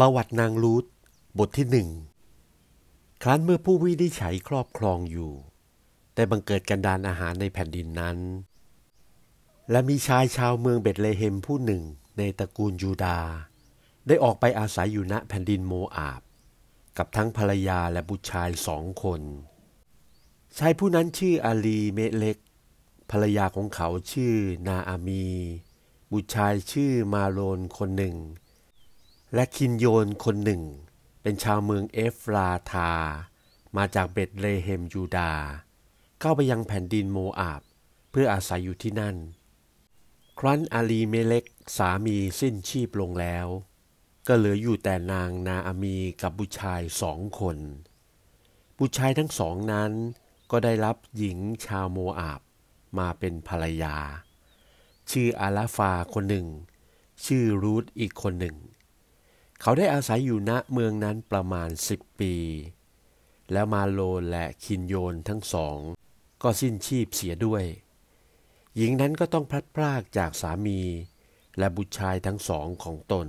ประวัตินางรูธบทที่หนึ่งครั้นเมื่อผู้วินิจฉัยครอบครองอยู่ได้บังเกิดกันดานอาหารในแผ่นดินนั้น และมีชายชาวเมืองเบตเลเฮมผู้หนึ่งในตระกูลยูดา ได้ออกไปอาศัยอยู่ณแผ่นดินโมอาบ กับทั้งภรรยาและบุตรชายสองคน ชายผู้นั้นชื่ออาลีเมเล็ก ภรรยาของเขาชื่อนาอามี บุตรชายชื่อมาโลนคนหนึ่ง และคินโยนคนหนึ่ง เป็นชาวเมืองเอฟราธามาจากเบตเลเฮมยูดา เข้าไปยังแผ่นดินโมอาบ เพื่ออาศัยอยู่ที่นั่น ครั้นอาลีเมเล็กสามีสิ้นชีพลงแล้ว ก็เหลืออยู่แต่นางนาอามีกับบุชายสองคน บุชายทั้งสองนั้นก็ได้รับหญิงชาวโมอาบมาเป็นภรรยา ชื่ออาลาฟาคนหนึ่ง ชื่อรูทอีกคนหนึ่ง เขาได้อาศัยอยู่ณเมืองนั้นประมาณสิบปี แล้วมาโลและคินโยนทั้งสอง ก็สิ้นชีพเสียด้วย หญิงนั้นก็ต้องพลัดพรากจากสามี และบุตรชายทั้งสองของตน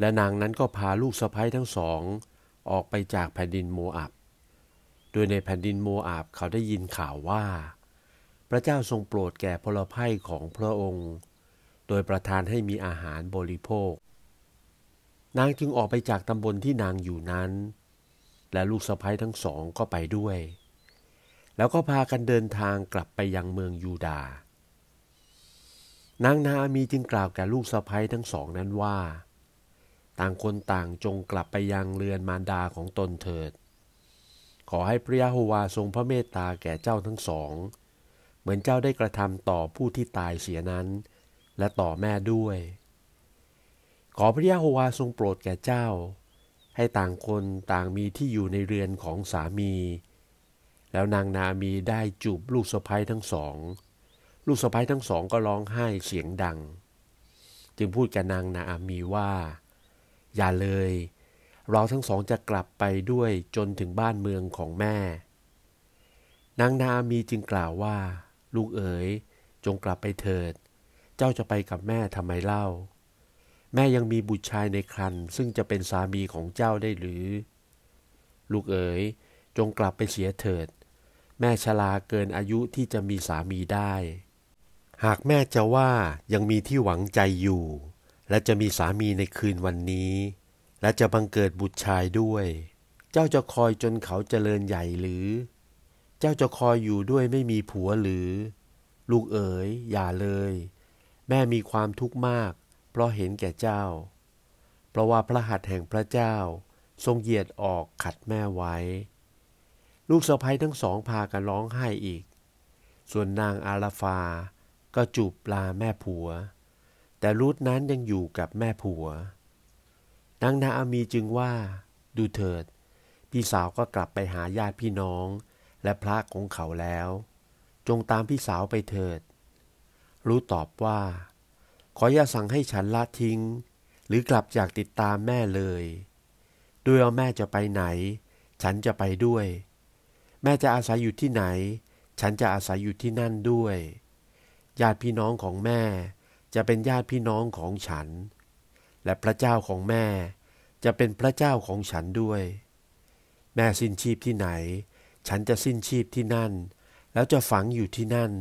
และนางนั้นก็พาลูกสะใภ้ทั้งสอง ออกไปจากแผ่นดินโมอับ โดยในแผ่นดินโมอาบเขาได้ยินข่าวว่า พระเจ้าทรงโปรดแก่พลไพ่ของพระองค์ โดยประทานให้มีอาหารบริโภค นางจึงออกไปจากตำบลที่นางอยู่นั้น และลูกสะใภ้ทั้งสองก็ไปด้วย แล้วก็พากันเดินทางกลับไปยังเมืองยูดาห์นางนาอามีจึงกล่าวแก่ลูกสะใภ้ทั้งสองนั้นว่า ต่างคนต่างจงกลับไปยังเรือนมารดาของตนเถิด ขอให้พระยะโฮวาทรงพระเมตตาแก่เจ้าทั้งสอง เหมือนเจ้าได้กระทำต่อผู้ที่ตายเสียนั้น และต่อแม่ด้วย ขอพระยะโฮวาทรงโปรดแก่เจ้า ให้ต่างคนต่างมีที่อยู่ในเรือนของสามี แล้วนางนามีได้จูบลูกสะใภ้ทั้งสอง ลูกสะใภ้ทั้งสองก็ร้องไห้เสียงดัง จึงพูดกับนางนาอามีว่า อย่าเลย เราทั้งสองจะกลับไปด้วยจนถึงบ้านเมืองของแม่ นางนาอามีจึงกล่าวว่า ลูกเอ๋ยจงกลับไปเถิด เจ้าจะไปกับแม่ทำไมเล่า แม่ยังมีบุตรชายในครรภ์ซึ่งจะเป็นสามีของเจ้าได้หรือ ลูกเอ๋ย จงกลับไปเสียเถิด แม่ชราเกินอายุที่จะมีสามีได้ หากแม่จะว่ายังมีที่หวังใจอยู่ และจะมีสามีในคืนวันนี้ และจะบังเกิดบุตรชายด้วย เจ้าจะคอยจนเขาเจริญใหญ่หรือ เจ้าจะคอยอยู่ด้วยไม่มีผัวหรือ ลูกเอ๋ยอย่าเลย แม่มีความทุกข์มาก เพราะเห็นแก่เจ้า เพราะว่าพระหัตถ์แห่งพระเจ้า ทรงเหยียดออกขัดแม่ไว้ ลูกสะใภ้ทั้งสองพากันร้องไห้อีก ส่วนนางอาราฟาก็จูบลาแม่ผัว แต่รูทนั้นยังอยู่กับแม่ผัว นางนาอามีจึงว่า ดูเถิด พี่สาวก็กลับไปหาญาติพี่น้องและพระของเขาแล้ว จงตามพี่สาวไปเถิด รู้ตอบว่า ขออย่าสั่งให้ฉันละทิ้ง หรือกลับจากติดตามแม่เลย ด้วยว่าแม่จะไปไหน ฉันจะไปด้วย แม่จะอาศัยอยู่ที่ไหน ฉันจะอาศัยอยู่ที่นั่นด้วย ญาติพี่น้องของแม่ จะเป็นญาติพี่น้องของฉัน และพระเจ้าของแม่ จะเป็นพระเจ้าของฉันด้วย แม่สิ้นชีพที่ไหน ฉันจะสิ้นชีพที่นั่น แล้วจะฝังอยู่ที่นั่น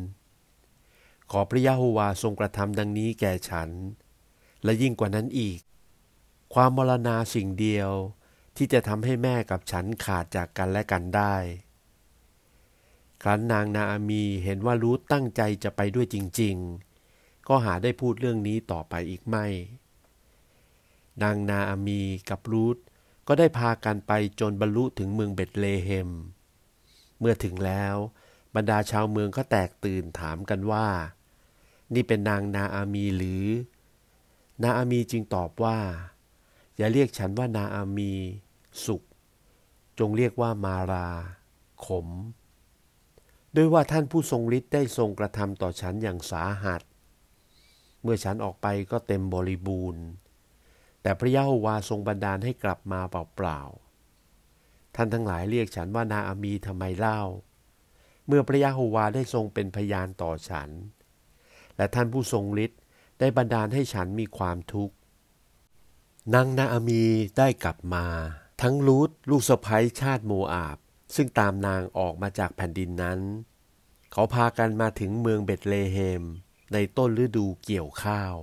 ขอพระยะโฮวาทรงกระทำดังนี้แก่ฉัน และยิ่งกว่านั้นอีก ความมรณาสิ่งเดียวที่จะทำให้แม่กับฉันขาดจากกันและกันได้ ครั้นนางนาอามีเห็นว่ารู้ตั้งใจจะไปด้วยจริง ๆ ก็หาได้พูดเรื่องนี้ต่อไปอีกไม่ นางนาอามีกับรูทก็ได้พากันไปจนบรรลุถึงเมืองเบตเลเฮม เมื่อถึงแล้ว บรรดาชาวเมืองก็แตกตื่นถามกันว่า นี่เป็นนางนาอามีหรือ นาอามีจึงตอบว่า อย่าเรียกฉันว่านาอามี สุข จงเรียกว่ามารา ขม ด้วยว่าท่านผู้ทรงฤทธิ์ได้ทรงกระทำต่อฉันอย่างสาหัส เมื่อฉันออกไปก็เต็มบริบูรณ์ แต่พระยะโฮวาทรงบันดาลให้กลับมาเปล่าๆ ท่านทั้งหลายเรียกฉันว่านาอามีทำไมเล่า เมื่อพระยะโฮวาได้ทรงเป็นพยานต่อฉัน และท่านผู้ทรงฤทธิ์ได้บันดาลให้ฉันมีความทุกข์นางนาอามีได้กลับมา ทั้งลูทลูกสะใภ้ชาติโมอาบ ซึ่งตามนางออกมาจากแผ่นดินนั้น เขาพากันมาถึงเมืองเบตเลเฮม ในต้นฤดูเกี่ยวข้าว